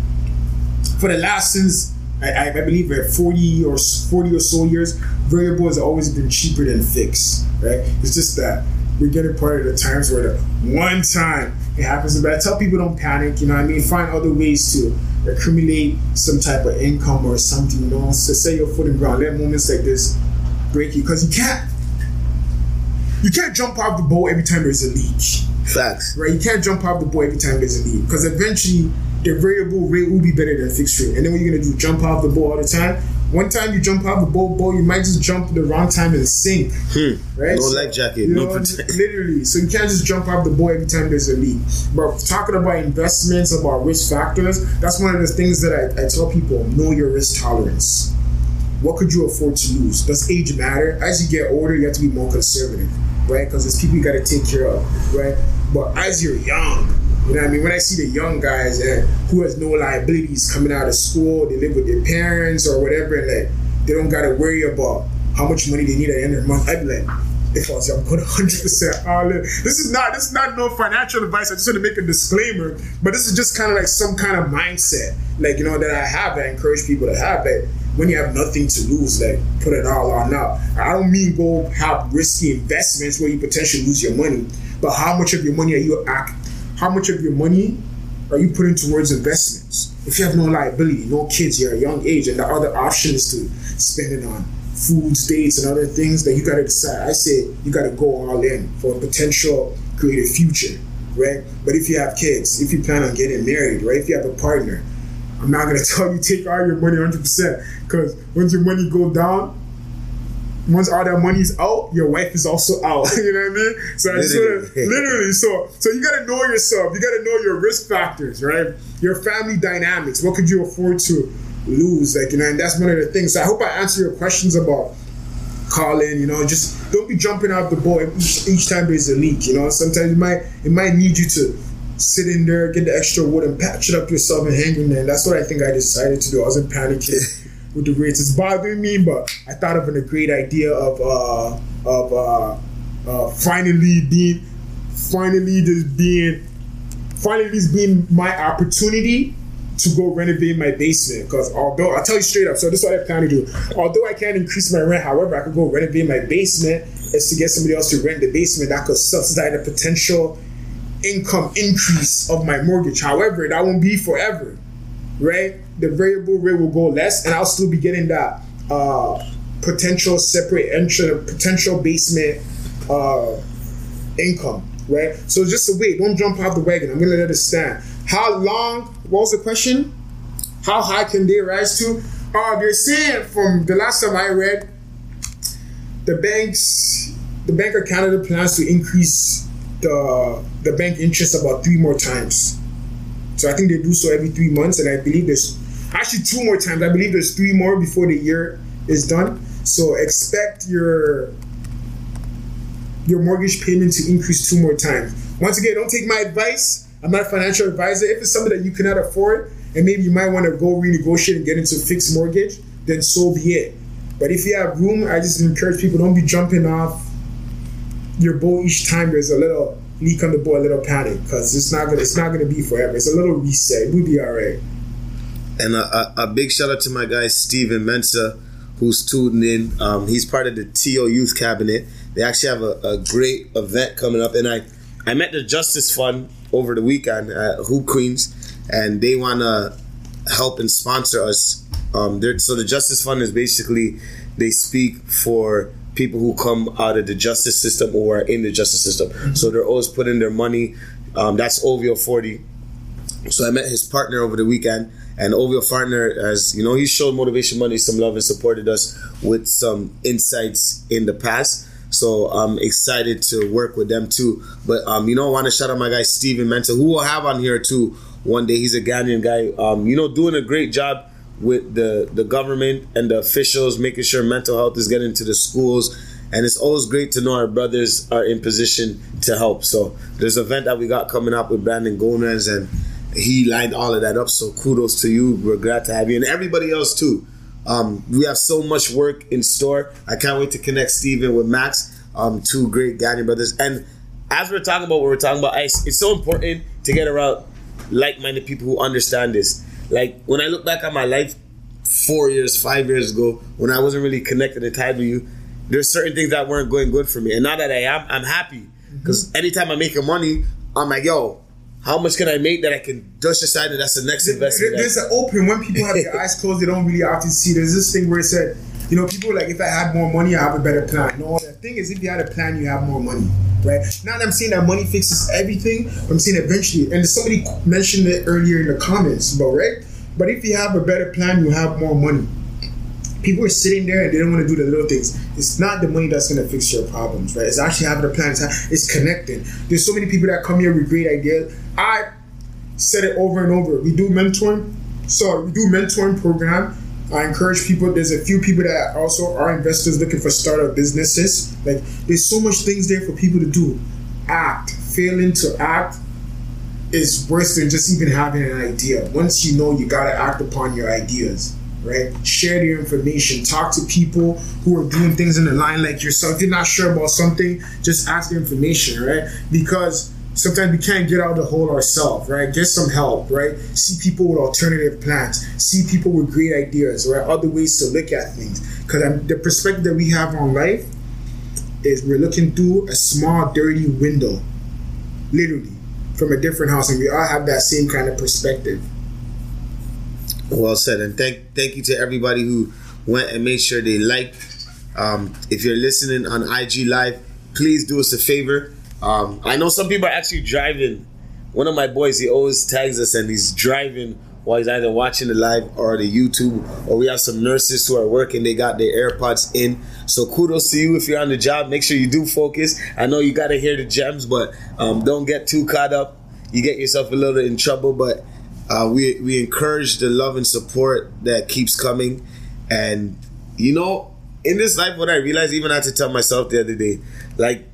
For the last since I, I believe at 40 or 40 or so years, variable has always been cheaper than fixed, right? It's just that we're getting part of the times where the one time it happens. But I tell people don't panic, you know I mean? Find other ways to accumulate some type of income or something, you know? So say your foot in ground. Let moments like this break you because you can't you can't jump off the boat every time there's a leak Facts. right? You can't jump off the boat every time there's a leak because eventually the variable rate will be better than fixed rate. And then what you're gonna do? Jump off the boat all the time. One time you jump off the boat, boat you might just jump the wrong time and sink, Hmm. right? No So, life jacket, no know, protection. literally. So you can't just jump off the boat every time there's a leak. But talking about investments, about risk factors, that's one of the things that I, I tell people: know your risk tolerance. What could you afford to lose? Does age matter? As you get older, you have to be more conservative, right? Because there's people you got to take care of, right? But as you're young, you know what I mean? When I see the young guys who has no liabilities coming out of school, they live with their parents or whatever, and like they don't got to worry about how much money they need at the end of the month. I'd be like, if I was I'm going 100 percent all in. This is not this is not no financial advice. I just want to make a disclaimer, but this is just kind of like some kind of mindset, like you know that I have. I encourage people to have that when you have nothing to lose, like put it all on up. I don't mean go have risky investments where you potentially lose your money, but how much of your money are you? How much of your money are you putting towards investments? If you have no liability, no kids, you're a young age, and the other option is to spend it on foods, dates, and other things that you gotta decide. I say you gotta go all in for a potential creative future, right? But if you have kids, if you plan on getting married, right? If you have a partner, I'm not gonna tell you take all your money 100 percent because once your money go down, once all that money's out, your wife is also out. you know what I mean? So I just wanna, literally, so so you gotta know yourself. You gotta know your risk factors, right? Your family dynamics. What could you afford to lose? Like you know, and that's one of the things. So I hope I answer your questions about calling. You know, just don't be jumping out the boat each, each time there's a leak. You know, sometimes it might it might need you to sit in there, get the extra wood, and patch it up yourself and hang in there. And that's what I think I decided to do. I wasn't panicking with the rates. It's bothering me, but I thought of a great idea of uh, of uh, uh, finally being finally this being finally this being my opportunity to go renovate my basement. Because although I'll tell you straight up, so this is what I plan to do. Although I can't increase my rent, however, I could go renovate my basement is to get somebody else to rent the basement that could subsidize the potential income increase of my mortgage. However, that won't be forever, right? The variable rate will go less, and I'll still be getting that uh, potential separate entry, potential basement uh, income, right? So just wait, don't jump off the wagon. I'm gonna let it stand. How long? What was the question? How high can they rise to? Uh, they're saying from the last time I read, the banks, the Bank of Canada plans to increase the the bank interest about three more times. So I think they do so every three months, and I believe there's actually two more times. I believe there's three more before the year is done. So expect your your mortgage payment to increase two more times. Once again, don't take my advice. I'm not a financial advisor. If it's something that you cannot afford, and maybe you might want to go renegotiate and get into a fixed mortgage, then so be it. But if you have room, I just encourage people don't be jumping off your boat each time there's a little leak on the boat, a little panic, because it's not gonna it's not gonna be forever. It's a little reset. We'll be all right. And a, a, a big shout out to my guy Steven Mensah, who's tuned in. Um, he's part of the TO Youth Cabinet. They actually have a, a great event coming up, and I I met the Justice Fund over the weekend at Hoop Queens, and they want to help and sponsor us. Um, so the Justice Fund is basically they speak for people who come out of the justice system or are in the justice system. So they're always putting their money. Um, that's OVO 40. So I met his partner over the weekend, and OVO partner has, you know, he showed Motivation Monday some love and supported us with some insights in the past. So I'm excited to work with them too. But um, you know, I want to shout out my guy Steven Mensah, who we'll have on here too one day. He's a Ghanaian guy, um, you know, doing a great job with the the government and the officials, making sure mental health is getting to the schools. And it's always great to know our brothers are in position to help. So there's an event that we got coming up with Brandon Gomez, and he lined all of that up. So kudos to you. We're glad to have you, and everybody else too. Um, we have so much work in store. I can't wait to connect Steven with Max, um, two great Ghanaian brothers. And as we're talking about what we're talking about, ice, it's so important to get around like-minded people who understand this. Like when I look back at my life four years, five years ago, when I wasn't really connected and tied with you, there's certain things that weren't going good for me. And now that I am, I'm happy because anytime I'm making money, I'm like, yo, how much can I make that I can just decide that that's the next investment? There- There's an open when people have their eyes closed, they don't really often see. There's this thing where it said, you know, people are like, if I had more money, I have a better plan. No, the thing is, if you had a plan, you have more money, right? Not that I'm saying that money fixes everything, I'm saying eventually. And somebody mentioned it earlier in the comments, but right? But if you have a better plan, you have more money. People are sitting there and they don't want to do the little things. It's not the money that's going to fix your problems, right? It's actually having a plan. It's connecting. There's so many people that come here with great ideas. I said it over and over. We do mentoring. So we do mentoring program. I encourage people. There's a few people that also are investors looking for startup businesses. Like there's so much things there for people to do. Act. Failing to act is worse than just even having an idea. Once you know, you gotta act upon your ideas. right? Share your information. Talk to people who are doing things in the line like yourself. If you're not sure about something, just ask information, right? Because sometimes we can't get out of the hole ourselves, right? Get some help, right? See people with alternative plans. See people with great ideas, right? Other ways to look at things. Because the perspective that we have on life is we're looking through a small, dirty window, literally, from a different house, and we all have that same kind of perspective. Well said, and thank thank you to everybody who went and made sure they liked. Um, if you're listening on IG Live, please do us a favor. Um, I know some people are actually driving. One of my boys, he always tags us, and he's driving while he's either watching the live or the YouTube. Or we have some nurses who are working; they got their AirPods in. So kudos to you if you're on the job. Make sure you do focus. I know you got to hear the gems, but um, don't get too caught up. You get yourself a little in trouble, but uh, we we encourage the love and support that keeps coming, and you know, in this life, what I realized, even I had to tell myself the other day, like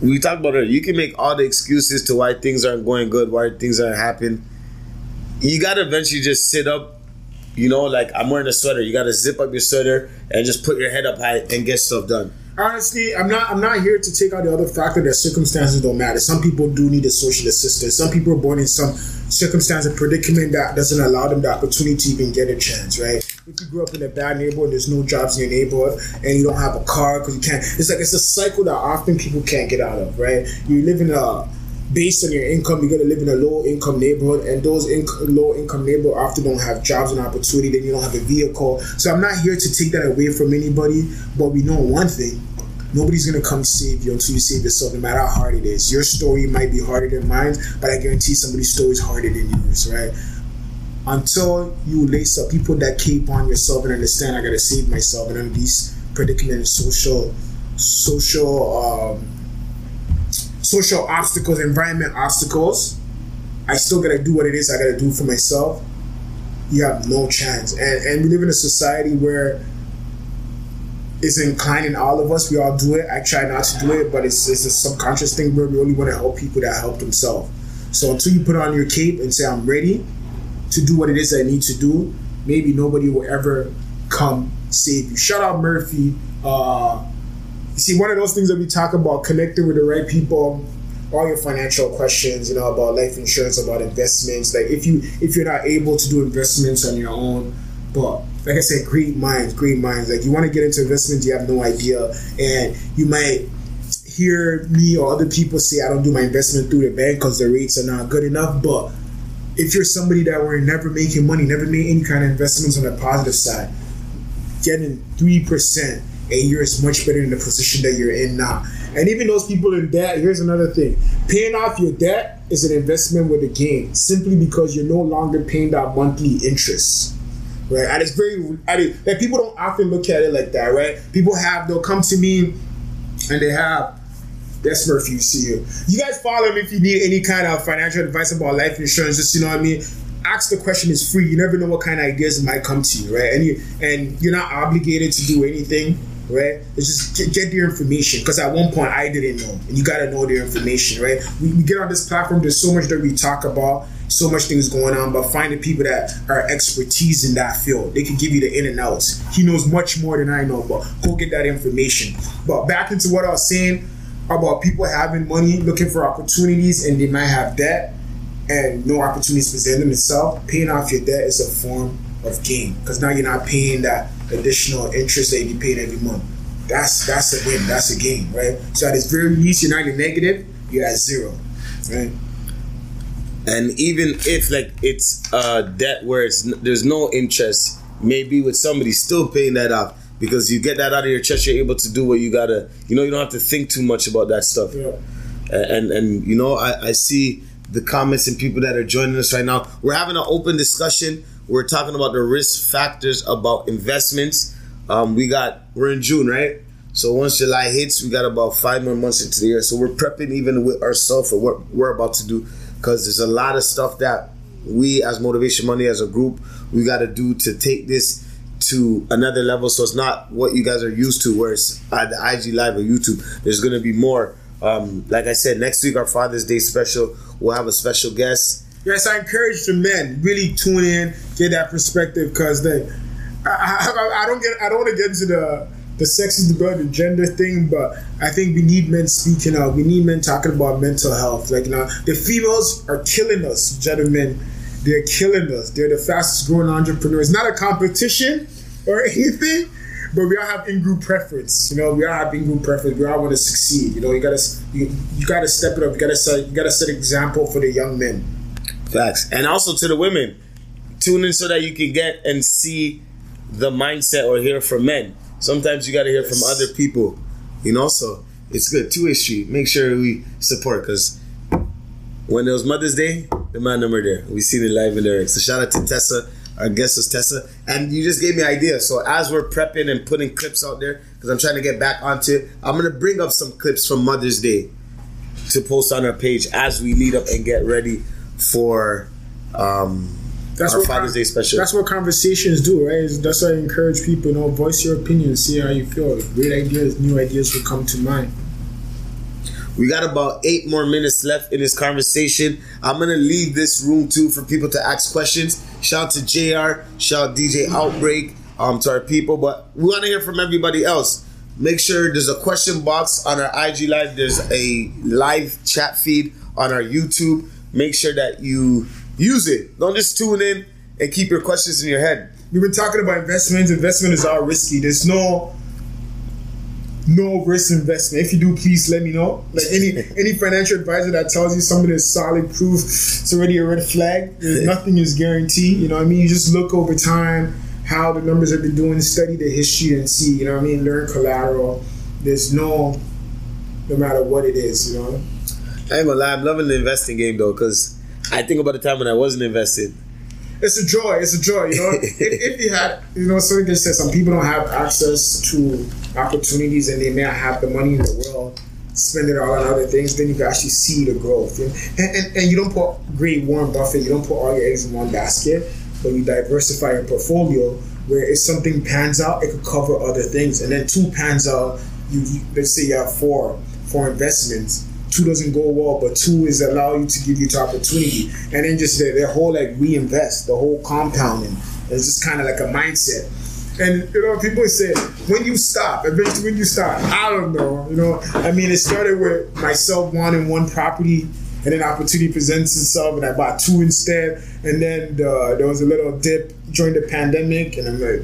we talked about it, you can make all the excuses to why things aren't going good, why things aren't happening. You gotta eventually just sit up, you know, like I'm wearing a sweater. You gotta zip up your sweater and just put your head up high and get stuff done honestly, I'm not I'm not here to take out the other factor that circumstances don't matter. Some people do need a social assistance. Some people are born in some circumstance and predicament that doesn't allow them the opportunity to even get a chance, right? If you grew up in a bad neighborhood, there's no jobs in your neighborhood, and you don't have a car because you can't. It's like it's a cycle that often people can't get out of, right? You live in a based on your income, you're gonna live in a low income neighborhood, and those inc- low income neighborhood often don't have jobs and opportunity. Then you don't have a vehicle. So I'm not here to take that away from anybody, but we know one thing: Nobody's gonna come save you until you save yourself, no matter how hard it is. Your story might be harder than mine, but I guarantee somebody's story is harder than yours, right? Until you lace up people that keep on yourself and understand I gotta save myself and under these predicaments, social, social, um, social obstacles, environment obstacles. I still gotta do what it is I gotta do for myself. You have no chance, and and we live in a society where is inclined in all of us. We all do it. I try not to do it, but it's, it's a subconscious thing where we only want to help people that help themselves. So until you put on your cape and say, I'm ready to do what it is I need to do, maybe nobody will ever come save you. Shout out Murphy. Uh, you see, one of those things that we talk about, connecting with the right people, all your financial questions, you know, about life insurance, about investments. Like if you if you're not able to do investments on your own, but like I said, great minds, great minds. Like you want to get into investments, you have no idea, and you might hear me or other people say, "I don't do my investment through the bank because the rates are not good enough." But if you're somebody that were never making money, never made any kind of investments on the positive side, getting three percent a year is much better in the position that you're in now. And even those people in debt, here's another thing: paying off your debt is an investment with a gain, simply because you're no longer paying that monthly interest right? And it's very, I mean, like people don't often look at it like that, right? People have, they'll come to me and they have, that's Murphy, you see you. You guys follow me if you need any kind of financial advice about life insurance, just, you know what I mean? Ask the question is free. You never know what kind of ideas might come to you, right? And you and you're not obligated to do anything, right? It's just get, get the information because at one point I didn't know, and you got to know the information, right? We, we get on this platform. There's so much that we talk about, so much things going on, but finding people that are expertise in that field, they can give you the in and outs. He knows much more than I know, but go get that information. But back into what I was saying about people having money, looking for opportunities, and they might have debt and no opportunities present themselves. Paying off your debt is a form of gain because now you're not paying that additional interest that you pay every month. That's that's a win. That's a gain, right? So at its very least, you're not in negative. You're at zero, right? And even if like it's a debt where it's there's no interest, maybe with somebody still paying that off because you get that out of your chest, you're able to do what you gotta. You know, you don't have to think too much about that stuff. Yeah. And and you know, I, I see the comments and people that are joining us right now. We're having an open discussion. We're talking about the risk factors about investments. Um, we got we're in June, right? So once July hits, we got about five more months into the year. So we're prepping even with ourselves for what we're about to do because there's a lot of stuff that we as motivation money as a group we got to do to take this to another level so it's not what you guys are used to where it's at the ig live or youtube there's to be more um, like i said next week our father's day special we'll have a special guest yes i encourage the men really tune in get that perspective because they I, I, I don't get. I don't want to get into the the sexist the gender thing, but I think we need men speaking out. We need men talking about mental health. Like now, the females are killing us, gentlemen. They're killing us. They're the fastest growing entrepreneurs. Not a competition or anything, but we all have in-group preference. You know, we all have in-group preference. We all want to succeed. You know, you gotta you, you gotta step it up. You gotta set you gotta set example for the young men. Facts, and also to the women, tune in so that you can get and see the mindset or hear from men. Sometimes you got to hear from other people, you know. So it's good. Two way street. Make sure we support because when it was Mother's Day, the man number there. We seen it live in there. So shout out to Tessa. Our guest was Tessa, and you just gave me ideas. So as we're prepping and putting clips out there, because I'm trying to get back onto it, I'm gonna bring up some clips from Mother's Day to post on our page as we lead up and get ready for um, That's our what Father's Day special. That's what conversations do, right? That's why I encourage people. You know, voice your opinion, see how you feel. Great ideas, new ideas will come to mind. We got about eight more minutes left in this conversation. I'm gonna leave this room too for people to ask questions. Shout out to JR, shout out DJ Outbreak, um, to our people, but we want to hear from everybody else. Make sure there's a question box on our IG live. There's a live chat feed on our YouTube. Make sure that you use it. Don't just tune in and keep your questions in your head. We've been talking about investments. Investment is all risky. There's no no risk investment. If you do, please let me know. Like any any financial advisor that tells you something is solid proof, it's already a red flag. Nothing is guaranteed. You know what I mean? You just look over time how the numbers have been doing, study the history and see, you know what I mean, learn collateral. There's no no matter what it is, you know. I ain't gonna lie, I'm loving the investing game though, because I think about the time when I wasn't invested. it's a joy. It's a joy. You know, if, if you had, you know, something just said some people don't have access to opportunities and they may not have the money in the world, spend it all on other things, then you can actually see the growth. And, and, and you don't put great Warren Buffett, you don't put all your eggs in one basket, but you diversify your portfolio where if something pans out, it could cover other things. And then two pans out, you, you let's say you have four, four investments two doesn't go well, but two is allow you to give you to opportunity, and then just their, their whole like reinvest, the whole compounding. It's just kind of like a mindset. And you know, people say when you stop, eventually when you stop, I don't know. You know, I mean, it started with myself wanting one property, and then opportunity presents itself, and I bought two instead. And then the, there was a little dip during the pandemic, and I'm like,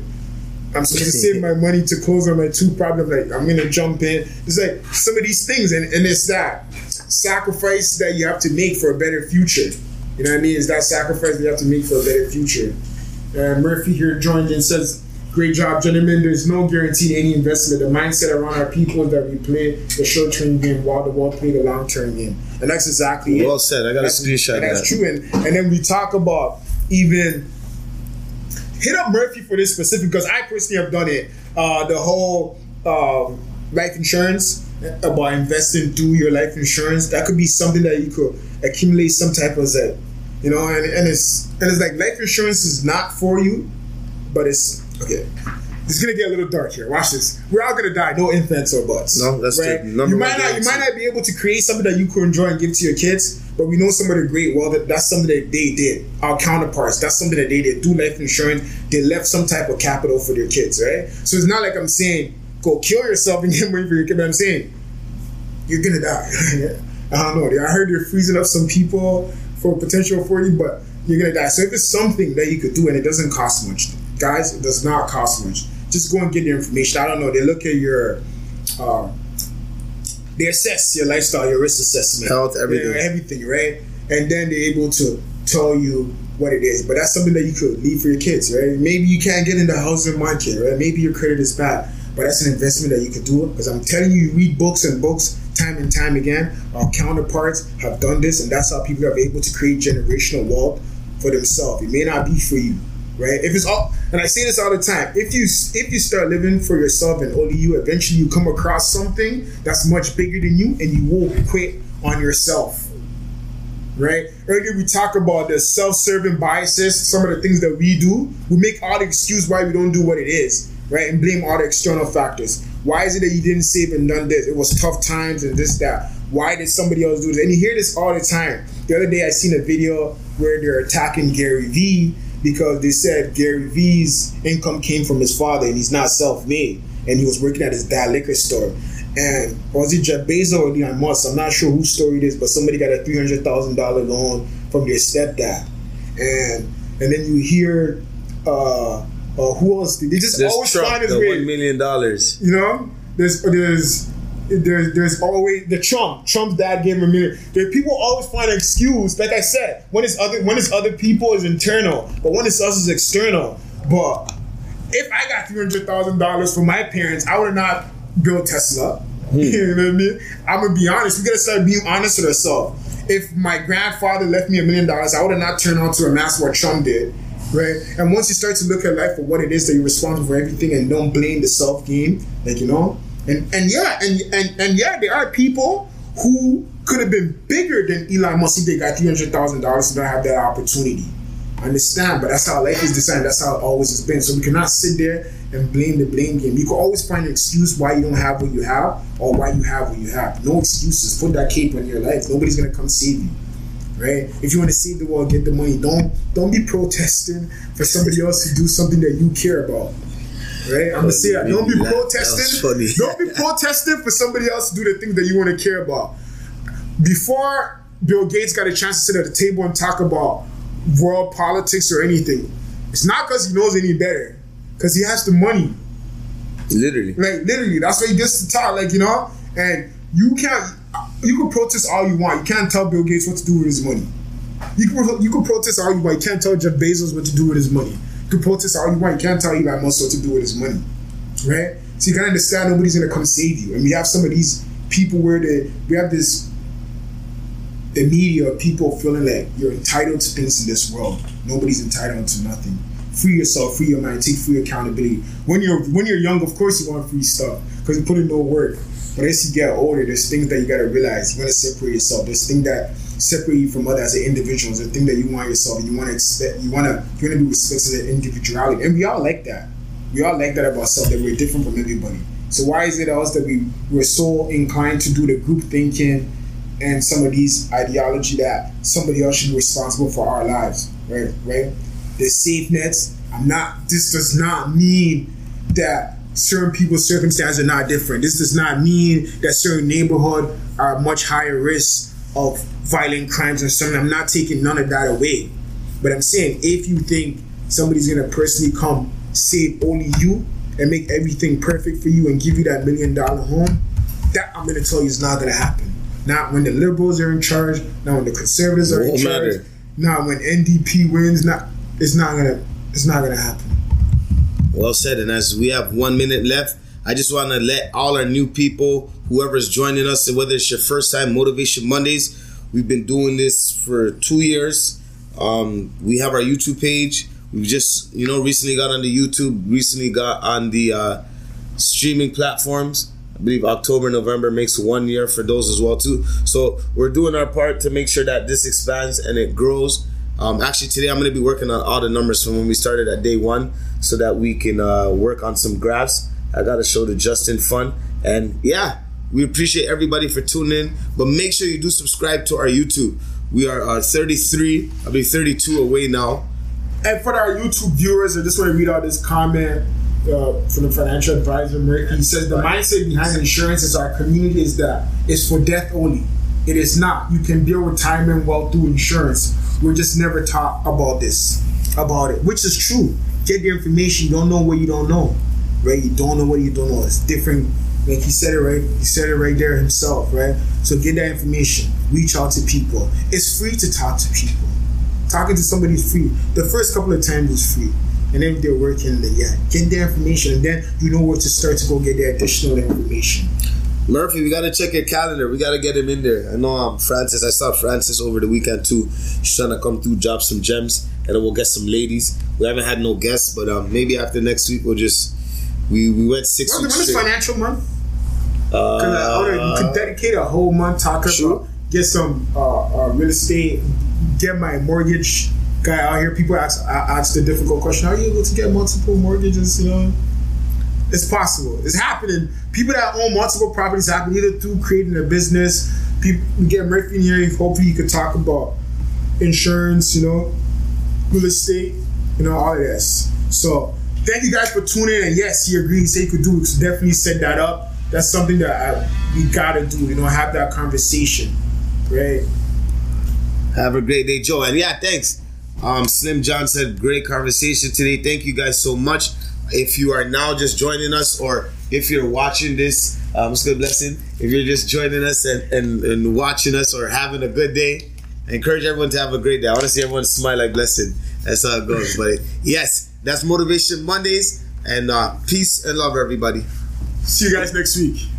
I'm supposed to save my money to close on my two. I'm like, I'm gonna jump in. It's like some of these things, and, and it's that sacrifice that you have to make for a better future. You know what I mean? It's that sacrifice that you have to make for a better future. Uh, Murphy here joined and says, Great job, gentlemen. There's no guarantee to any investment. The mindset around our people is that we play the short term game while the world play the long term game. And that's exactly it. Well said. I got a screenshot And that's that. true. And, and then we talk about even hit up Murphy for this specific because I personally have done it. Uh, the whole um, life insurance about investing through your life insurance that could be something that you could accumulate some type of Z, you know. And, and it's and it's like life insurance is not for you, but it's okay. It's gonna get a little dark here. Watch this. We're all gonna die. No infants or buts. No, that's number You might not. You might not be able to create something that you could enjoy and give to your kids, but we know some of the great. Well, that, that's something that they did. Our counterparts. That's something that they did. Do life insurance. They left some type of capital for their kids, right? So it's not like I'm saying go kill yourself and get money for your kid. But I'm saying you're gonna die. I don't know. I heard they're freezing up some people for potential for you, but you're gonna die. So if it's something that you could do and it doesn't cost much, guys, it does not cost much. Just go and get the information. I don't know. They look at your, um, they assess your lifestyle, your risk assessment, Health, everything. Everything, right? And then they're able to tell you what it is. But that's something that you could leave for your kids, right? Maybe you can't get into housing market, right? Maybe your credit is bad, but that's an investment that you could do. Because I'm telling you, you read books and books time and time again. Our counterparts have done this, and that's how people are able to create generational wealth for themselves. It may not be for you, right? If it's all, and I say this all the time, if you if you start living for yourself and only you, eventually you come across something that's much bigger than you, and you will quit on yourself right? Earlier we talked about the self-serving biases, some of the things that we do. We make all the excuse why we don't do what it is, right? And blame all the external factors. Why is it that you didn't save and done this? It was tough times and this, that. Why did somebody else do this? And you hear this all the time. The other day I seen a video where they're attacking Gary Vee because they said Gary Vee's income came from his father and he's not self-made and he was working at his dad liquor store. And was it Jeff Bezos or Elon Musk? I'm not sure whose story it is, but somebody got a three hundred thousand dollar loan from their stepdad, and and then you hear uh, uh who else? They just There's always Trump, find his the way. one million dollars. You know, there's there's there's there's always the Trump. Trump's dad gave him a million. There people always find an excuse. Like I said, when it's other when it's other people is internal, but when it's us is external. But if I got three hundred thousand dollars from my parents, I would not built Tesla. Hmm. You know what I mean? I'm gonna be honest. We gotta start being honest with ourselves. If my grandfather left me a million dollars, I would have not turned on to a amass what Trump did. Right? And once you start to look at life for what it is that you're responsible for everything and don't blame the self game, like you know, and and yeah, and and and yeah, there are people who could have been bigger than Elon Musk if they got three hundred thousand dollars and don't have that opportunity. I understand, but that's how life is designed. That's how it always has been. So we cannot sit there and blame the blame game. You can always find an excuse why you don't have what you have or why you have what you have. No excuses. Put that cape on your life. Nobody's gonna come save you. Right? If you want to save the world, get the money. Don't don't be protesting for somebody else to do something that you care about. Right? I'm gonna say that. Don't be was protesting. funny. Don't be protesting for somebody else to do the things that you want to care about. Before Bill Gates got a chance to sit at the table and talk about world politics or anything, it's not because he knows any better, because he has the money. Literally. Like literally, that's why he gets to talk. Like you know, and you can't. You can protest all you want. You can't tell Bill Gates what to do with his money. You can you can protest all you want. You can't tell Jeff Bezos what to do with his money. Can protest all you want. You can't tell Elon Musk what to do with his money, right? So you gotta understand nobody's gonna come save you. And we have some of these people where they we have this the media people feeling like you're entitled to things in this world. Nobody's entitled to nothing. Free yourself, free your mind, take free accountability. When you're when you're young, of course you want free stuff because you put in no work. But as you get older, there's things that you gotta realize. You gotta separate yourself. There's things that separate you from others as an individual. There's a thing that you want yourself. You want to expect. You want to. You want to be respected as individuality, and we all like that. We all like that about ourselves. That we're different from everybody. So why is it us that we we're so inclined to do the group thinking and some of these ideology that somebody else should be responsible for our lives, right? Right? The safe nets. I'm not. This does not mean that certain people's circumstances are not different. This does not mean that certain neighborhood are much higher risk of violent crimes and something. I'm not taking none of that away. But I'm saying if you think somebody's gonna personally come save only you and make everything perfect for you and give you that million dollar home, that I'm gonna tell you is not gonna happen. Not when the liberals are in charge, not when the conservatives are in charge, matter. not when NDP wins, not it's not gonna it's not gonna happen. Well said. And as we have one minute left, I just want to let all our new people, whoever's joining us, whether it's your first time Motivation Mondays, we've been doing this for two years. Um, we have our YouTube page. We've just, you know, recently got on the YouTube, recently got on the uh, streaming platforms. I believe October, November makes one year for those as well too. So we're doing our part to make sure that this expands and it grows. Um, actually, today I'm going to be working on all the numbers from when we started at day one, so that we can uh, work on some graphs. I got to show the Justice Fund, and yeah, we appreciate everybody for tuning in. But make sure you do subscribe to our YouTube. We are uh, 33, I'll be 32 away now. And for our YouTube viewers, I just want to read out this comment uh, from the financial advisor. He says the mindset behind insurance is our community is that it's for death only. It is not. You can build retirement wealth through insurance. We're just never taught about this, about it, which is true. Get the information. You don't know what you don't know, right? You don't know what you don't know. It's different. Like he said it right. He said it right there himself, right? So get that information. Reach out to people. It's free to talk to people talking to somebody is free. The first couple of times is free. And then they're working, yeah, get their information. And then you know where to start to go get their additional information. Murphy, we got to check your calendar. We got to get him in there. I know um, Francis. I saw Francis over the weekend too. He's trying to come through, drop some gems, and then we'll get some ladies. We haven't had no guests, but um, maybe after next week we'll just we we went six When, when weeks is straight. financial month? 'Cause I ordered- you Uh, could dedicate a whole month talking Sure. about get some uh, uh, real estate, get my mortgage guy out here. People ask a- ask the difficult question: Are you able to get multiple mortgages? You know, it's possible. It's happening. People that own multiple properties happen either through creating a business. People get Murphy in here. Hopefully, you could talk about insurance. You know, real estate. you know, all of this. So thank you guys for tuning in. And yes, he agreed. He said he could do it. So definitely set that up. That's something that I, we gotta do. You know, have that conversation, right? Have a great day, Joe. And yeah, thanks. Um, Slim John said, great conversation today. Thank you guys so much. If you are now just joining us, or if you're watching this, um, it's a good blessing. If you're just joining us and, and, and watching us or having a good day, I encourage everyone to have a great day. I want to see everyone smile like blessing. That's how it goes. but yes, that's Motivation Mondays. And uh, peace and love, everybody. See you guys next week.